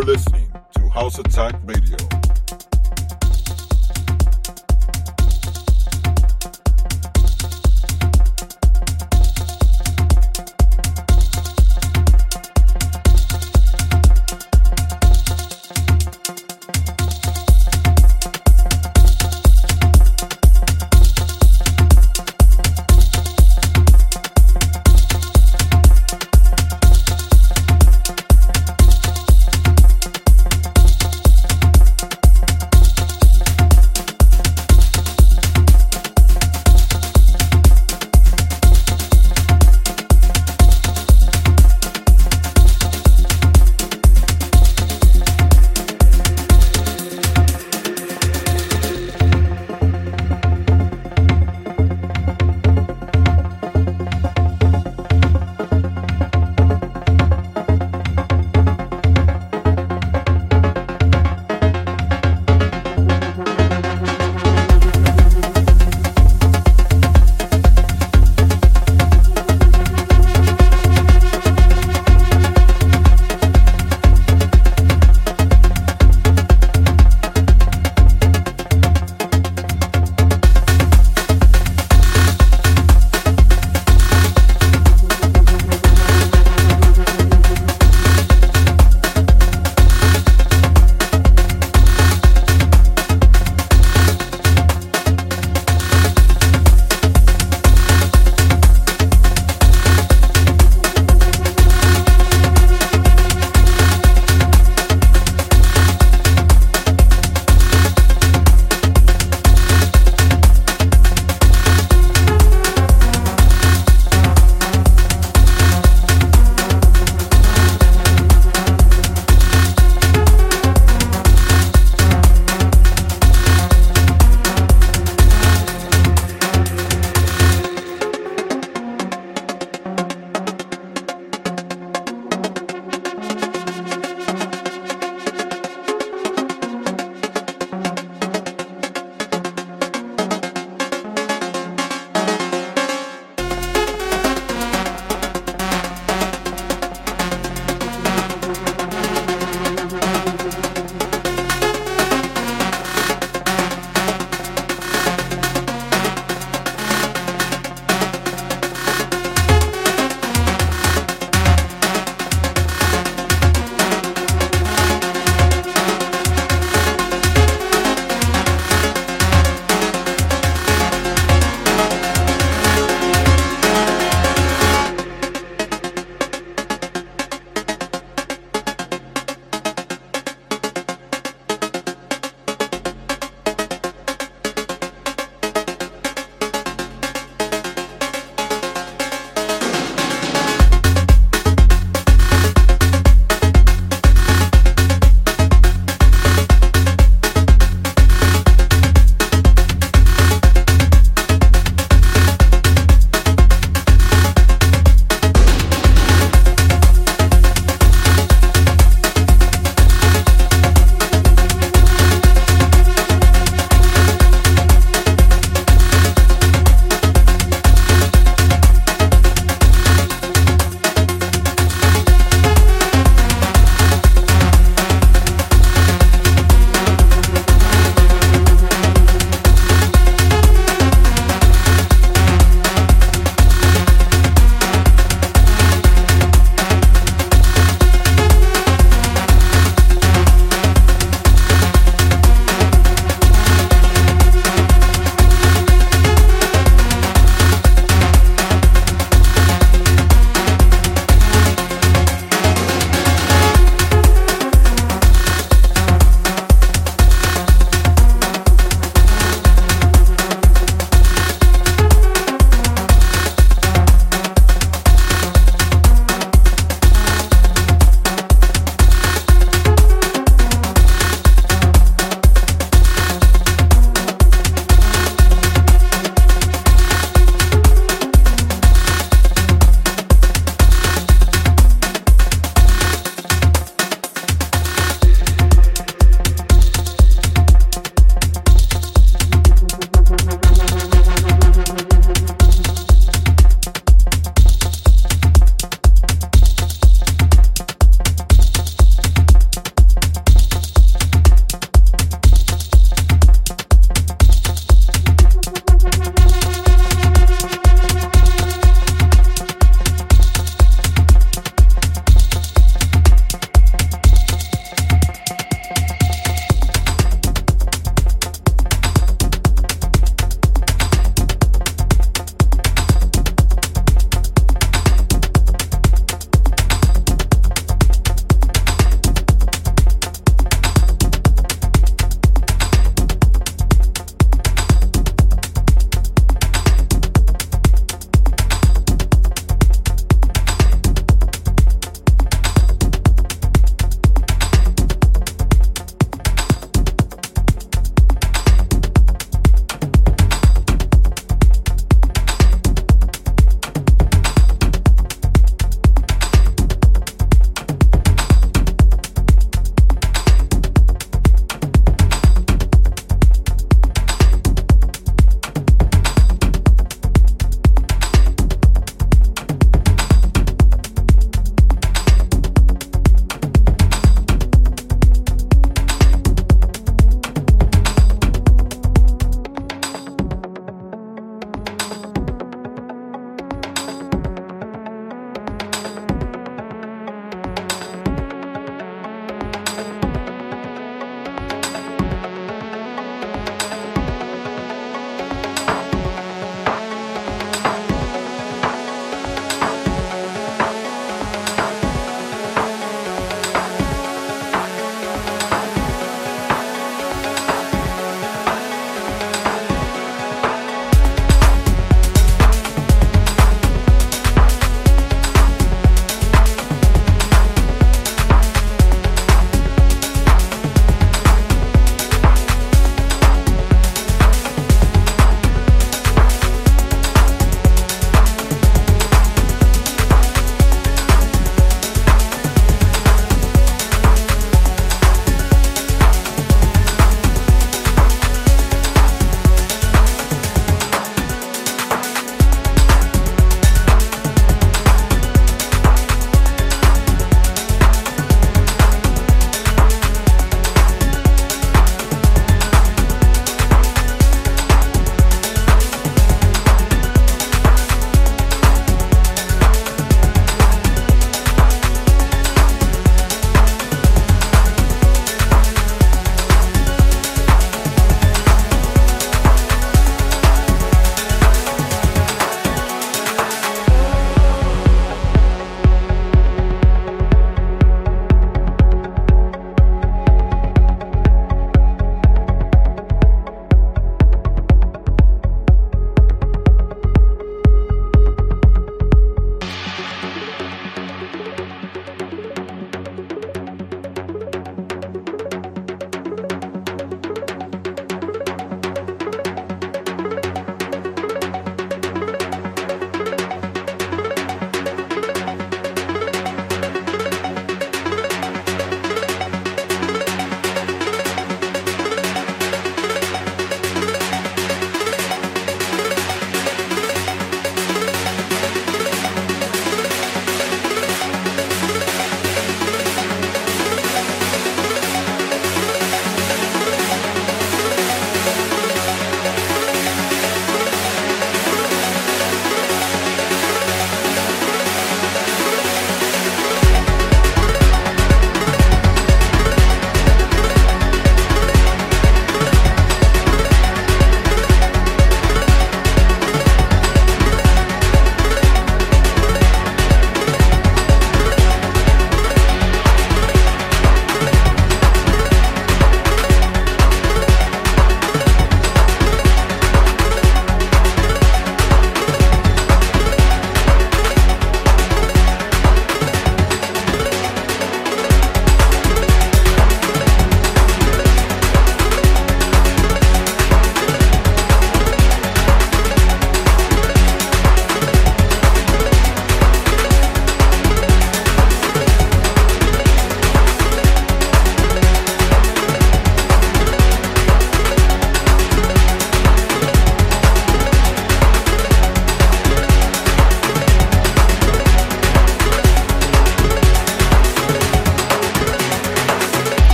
You're listening to House Attack Radio.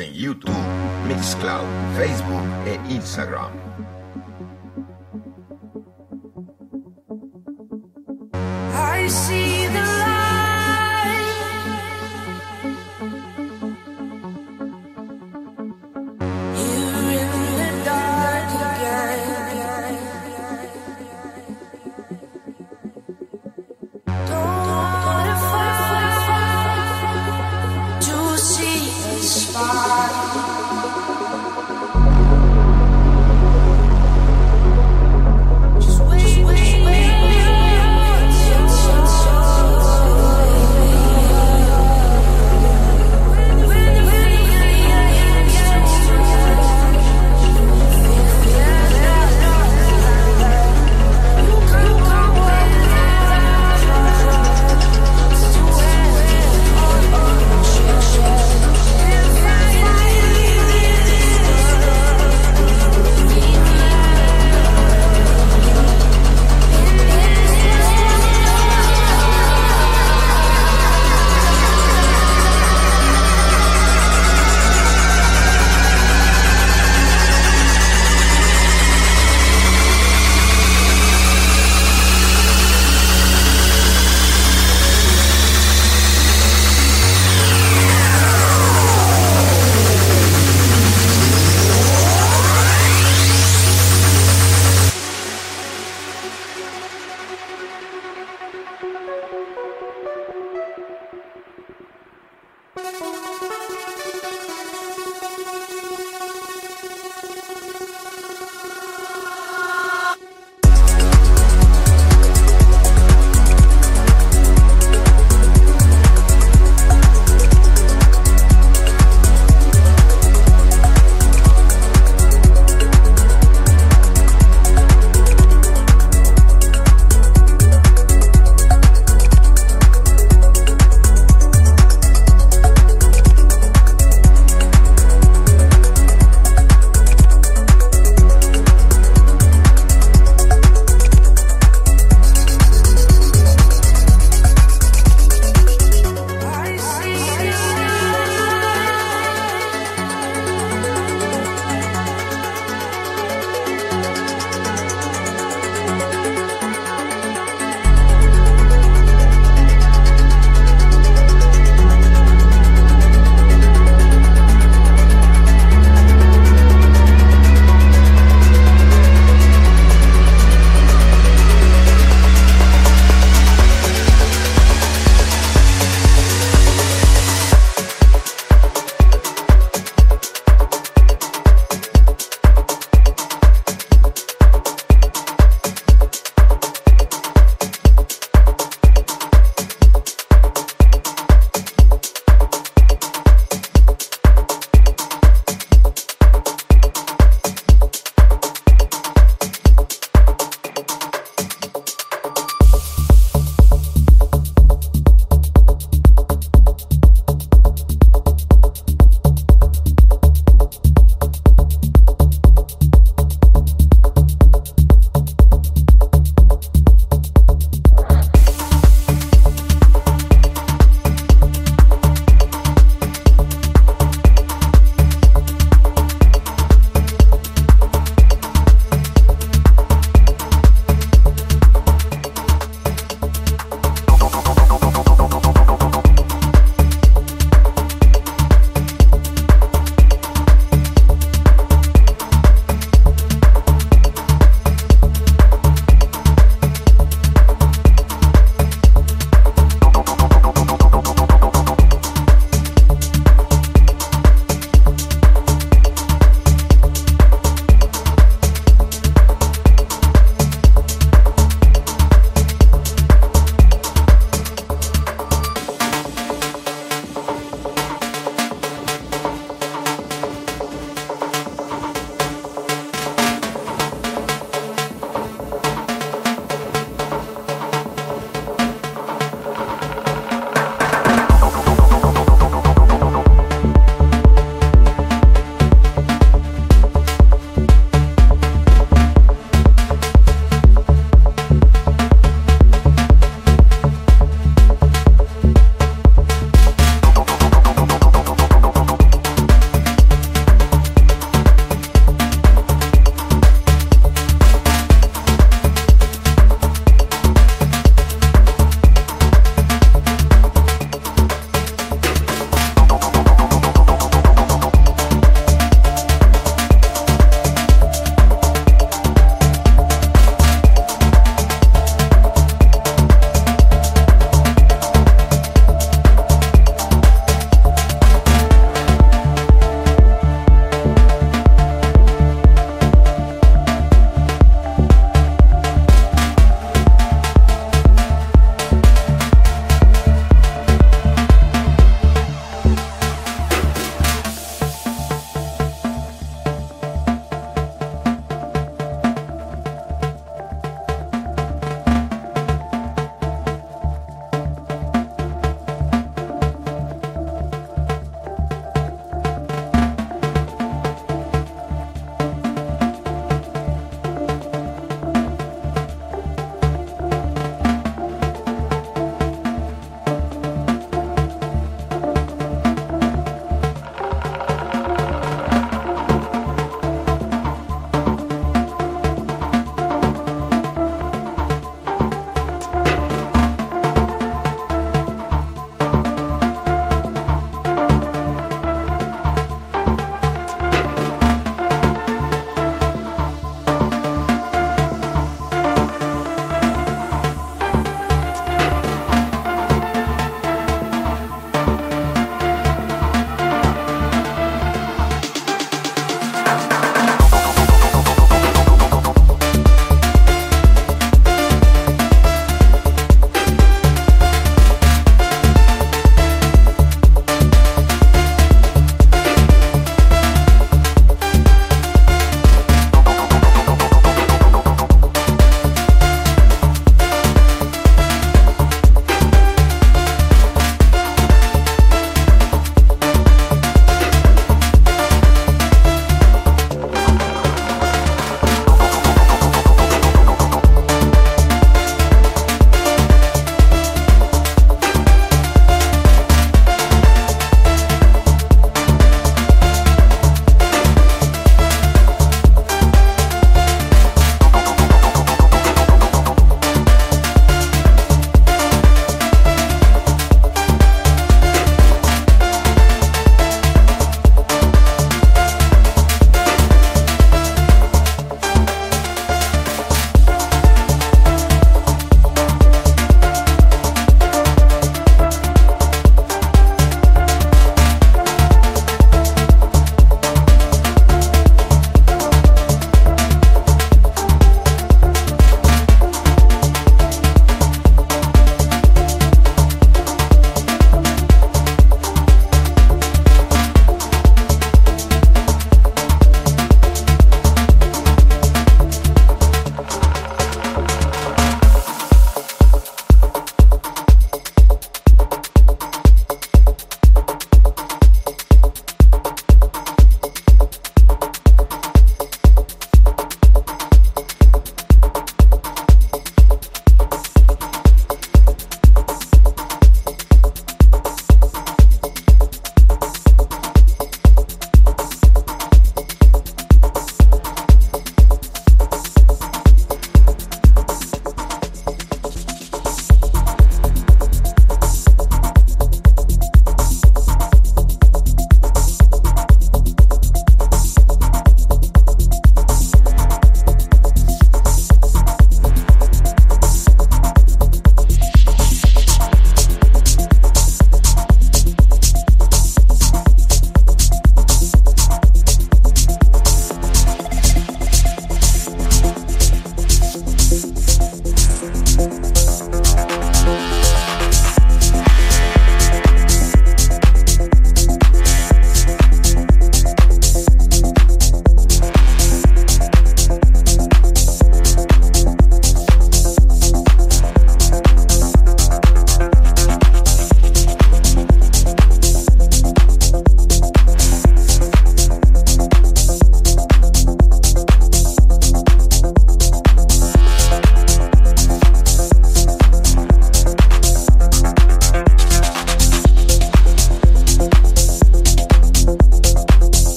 En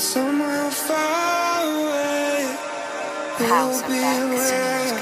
somewhere far away. House We'll of be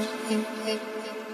Thank you.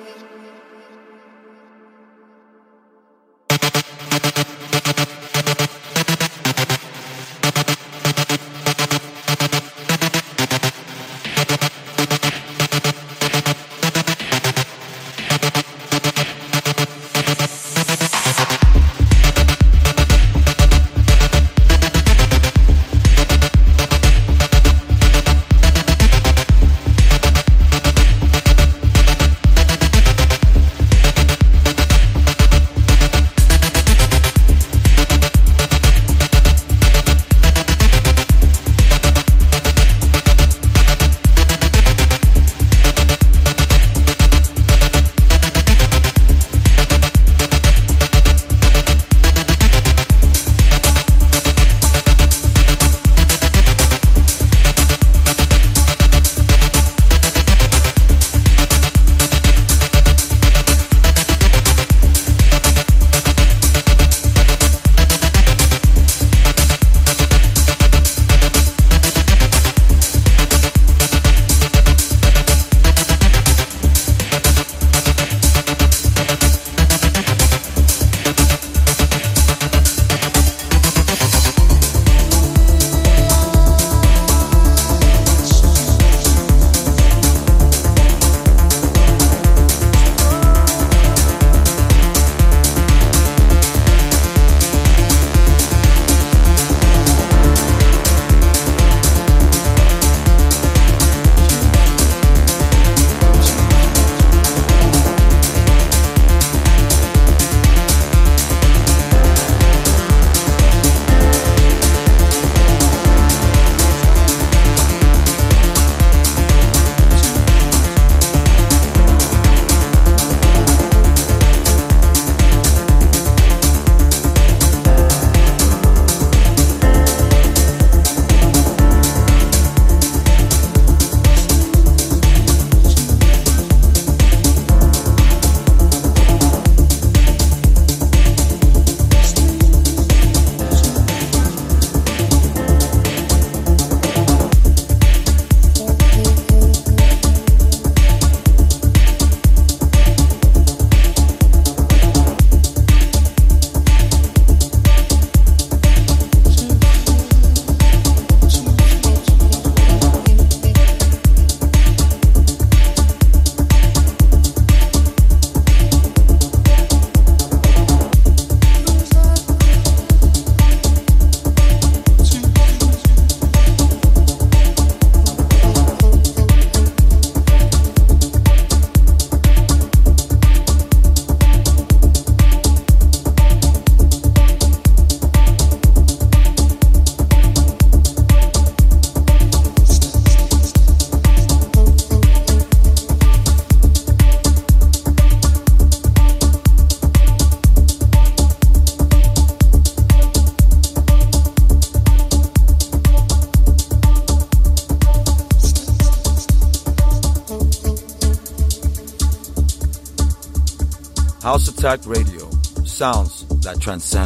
Attack Radio. Sounds that transcend,